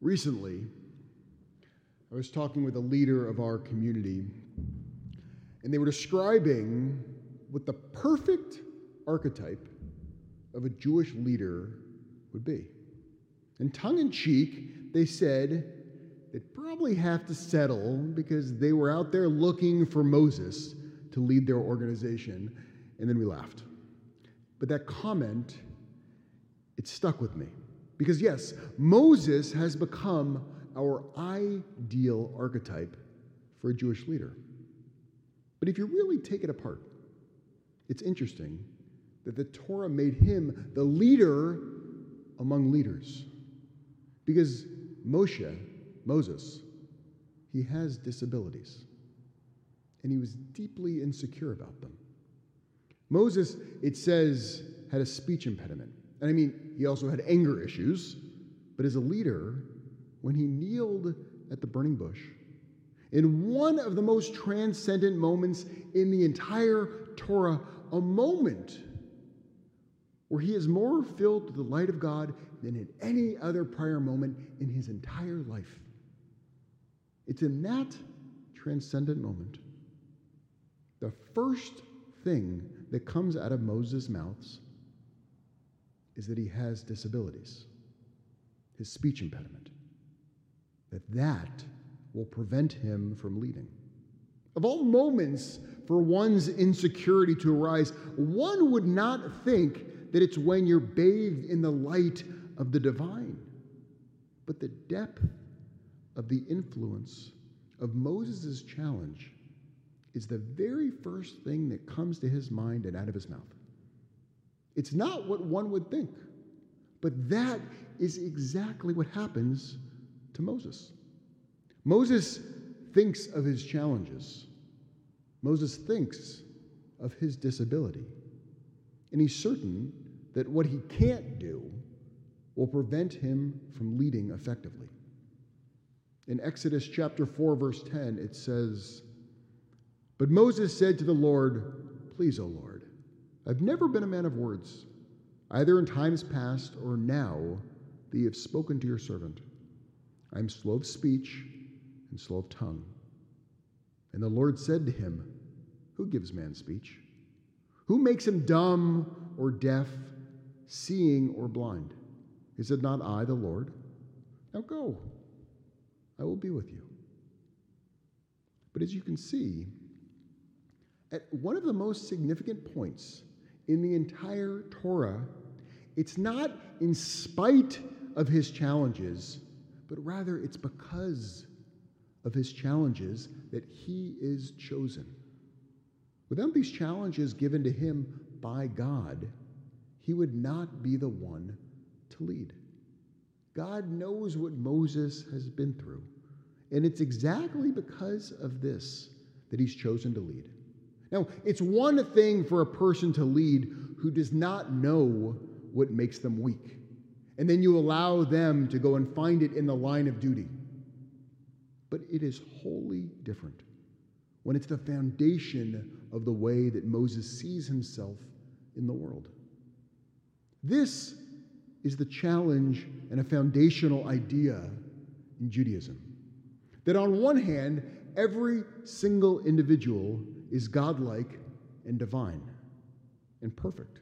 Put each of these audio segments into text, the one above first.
Recently, I was talking with a leader of our community, and they were describing what the perfect archetype of a Jewish leader would be. And tongue in cheek, they said they'd probably have to settle because they were out there looking for Moses to lead their organization. And then we laughed. But that comment, it stuck with me. Because, yes, Moses has become our ideal archetype for a Jewish leader. But if you really take it apart, it's interesting that the Torah made him the leader among leaders. Because Moshe, Moses, he has disabilities. And he was deeply insecure about them. Moses, it says, had a speech impediment. And I mean, he also had anger issues. But as a leader, when he kneeled at the burning bush, in one of the most transcendent moments in the entire Torah, a moment where he is more filled with the light of God than in any other prior moment in his entire life. It's in that transcendent moment, the first thing that comes out of Moses' mouths is that he has disabilities, his speech impediment, that that will prevent him from leading. Of all moments for one's insecurity to arise, one would not think that it's when you're bathed in the light of the divine, but the depth of the influence of Moses' challenge is the very first thing that comes to his mind and out of his mouth. It's not what one would think, but that is exactly what happens to Moses. Moses thinks of his challenges. Moses thinks of his disability. And he's certain that what he can't do will prevent him from leading effectively. In Exodus chapter 4, verse 10, it says, But Moses said to the Lord, Please, O Lord, I've never been a man of words, either in times past or now that you have spoken to your servant. I am slow of speech and slow of tongue. And the Lord said to him, Who gives man speech? Who makes him dumb or deaf, seeing or blind? Is it not I, the Lord? Now go, I will be with you. But as you can see, at one of the most significant points in the entire Torah, it's not in spite of his challenges, but rather it's because of his challenges that he is chosen. Without these challenges given to him by God, he would not be the one to lead. God knows what Moses has been through. And it's exactly because of this that he's chosen to lead. Now, it's one thing for a person to lead who does not know what makes them weak. And then you allow them to go and find it in the line of duty. But it is wholly different when it's the foundation of the way that Moses sees himself in the world. This is the challenge and a foundational idea in Judaism. That on one hand, every single individual is godlike and divine and perfect.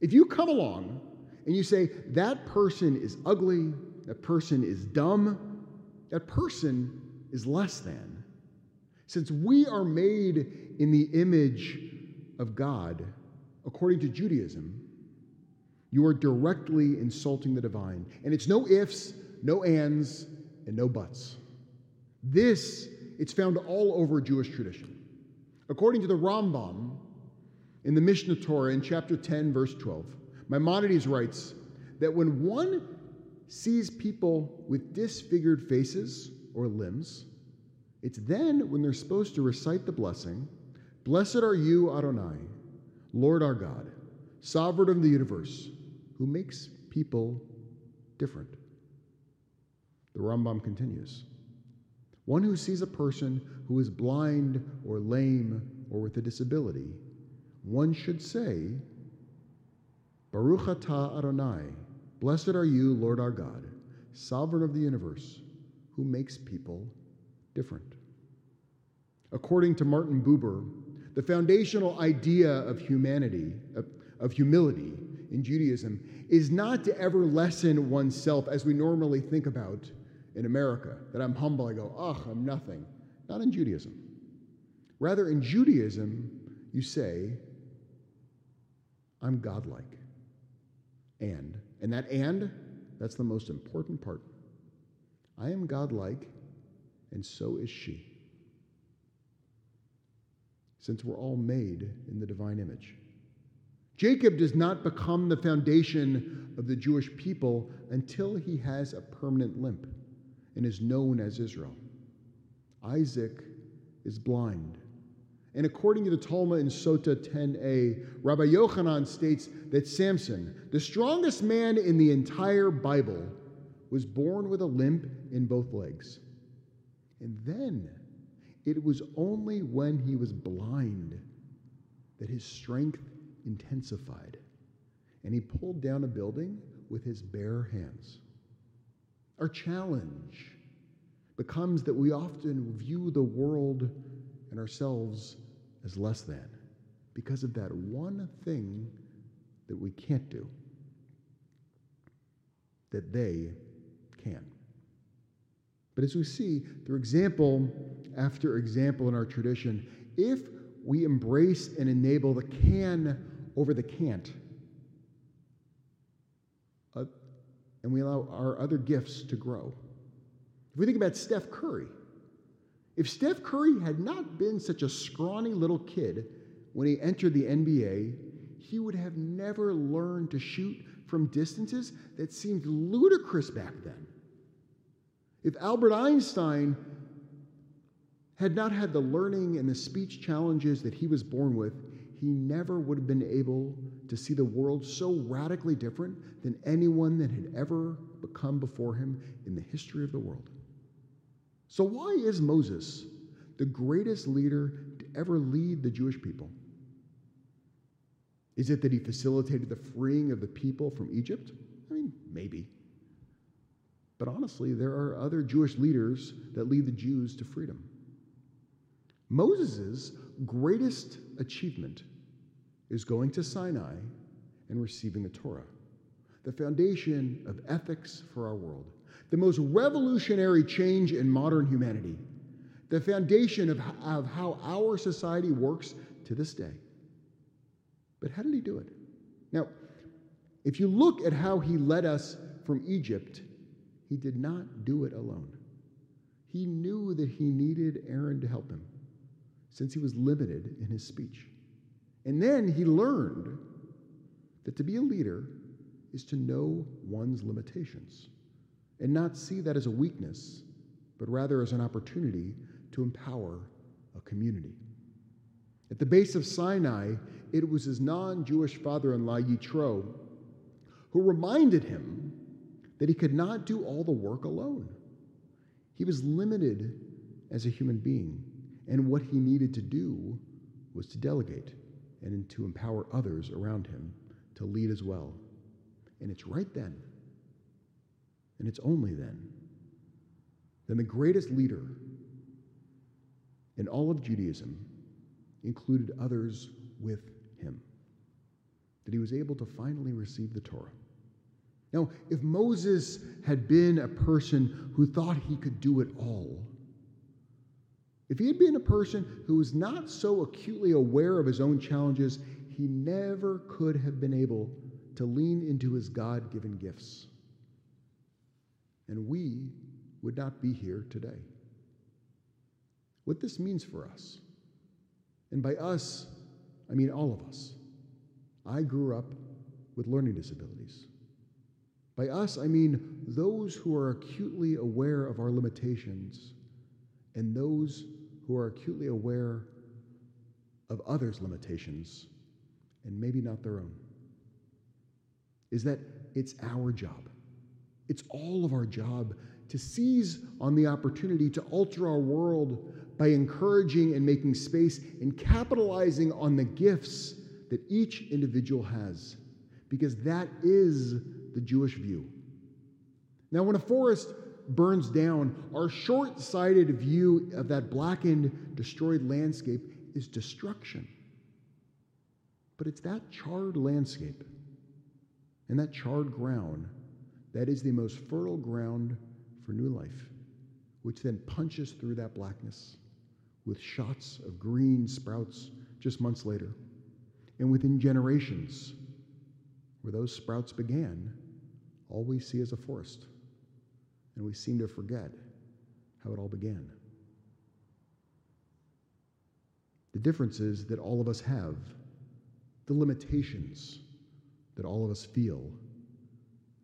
If you come along and you say, that person is ugly, that person is dumb, that person is less than. Since we are made in the image of God, according to Judaism, you are directly insulting the divine. And it's no ifs, no ands, and no buts. This, it's found all over Jewish tradition. According to the Rambam in the Mishnah Torah in chapter 10, verse 12, Maimonides writes that when one sees people with disfigured faces or limbs, it's then when they're supposed to recite the blessing Blessed are you, Adonai, Lord our God, sovereign of the universe who makes people different. The Rambam continues One who sees a person who is blind or lame or with a disability, one should say, Baruch atah Adonai, blessed are you, Lord our God, sovereign of the universe, who makes people different. According to Martin Buber, the foundational idea of humanity, of, of humility in Judaism, is not to ever lessen oneself as we normally think about in America, that I'm humble, I go, ugh, I'm nothing. Not in Judaism. Rather, in Judaism, you say, I'm godlike. And, and that and, that's the most important part. I am godlike, and so is she. Since we're all made in the divine image. Jacob does not become the foundation of the Jewish people until he has a permanent limp and is known as Israel. Isaac is blind. And according to the Talmud in Sota 10a, Rabbi Yochanan states that Samson, the strongest man in the entire Bible, was born with a limp in both legs. And then it was only when he was blind that his strength intensified. And he pulled down a building with his bare hands. Our challenge becomes that we often view the world and ourselves as less than because of that one thing that we can't do that they can. But as we see through example after example in our tradition, if we embrace and enable the can over the can't, and we allow our other gifts to grow. If we think about Steph Curry, if Steph Curry had not been such a scrawny little kid when he entered the NBA, he would have never learned to shoot from distances that seemed ludicrous back then. If Albert Einstein had not had the learning and the speech challenges that he was born with, he never would have been able to see the world so radically different than anyone that had ever become before him in the history of the world. So, why is Moses the greatest leader to ever lead the Jewish people? Is it that he facilitated the freeing of the people from Egypt? I mean, maybe. But honestly, there are other Jewish leaders that lead the Jews to freedom. Moses' greatest achievement is going to Sinai and receiving the Torah, the foundation of ethics for our world the most revolutionary change in modern humanity, the foundation of, of how our society works to this day. But how did he do it? Now, if you look at how he led us from Egypt, he did not do it alone. He knew that he needed Aaron to help him since he was limited in his speech. And then he learned that to be a leader is to know one's limitations and not see that as a weakness, but rather as an opportunity to empower a community. At the base of Sinai, it was his non Jewish father in law, Yitro, who reminded him that he could not do all the work alone. He was limited as a human being, and what he needed to do was to delegate and to empower others around him to lead as well. And it's right then and it's only then, then the greatest leader in all of Judaism included others with him, that he was able to finally receive the Torah. Now, if Moses had been a person who thought he could do it all, if he had been a person who was not so acutely aware of his own challenges, he never could have been able to lean into his God given gifts and we would not be here today. What this means for us, and by us, I mean all of us. I grew up with learning disabilities. By us, I mean those who are acutely aware of our limitations and those who are acutely aware of others' limitations and maybe not their own. Is that it's our job it's all of our job to seize on the opportunity to alter our world by encouraging and making space and capitalizing on the gifts that each individual has. Because that is the Jewish view Now, when a forest burns down, our short sighted view of that blackened, destroyed landscape is destruction. But it's that charred landscape and that charred ground that is the most fertile ground for new life, which then punches through that blackness with shots of green sprouts just months later. And within generations, where those sprouts began, all we see is a forest and we seem to forget how it all began. The differences that all of us have the limitations that all of us feel.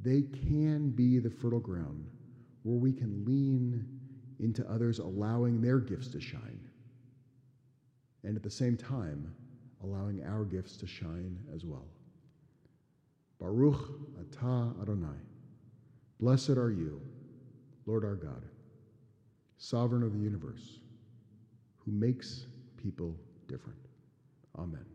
They can be the fertile ground where we can lean into others, allowing their gifts to shine, and at the same time, allowing our gifts to shine as well. Baruch atah Adonai. Blessed are you Lord our God, sovereign of the universe, who makes people different. Amen.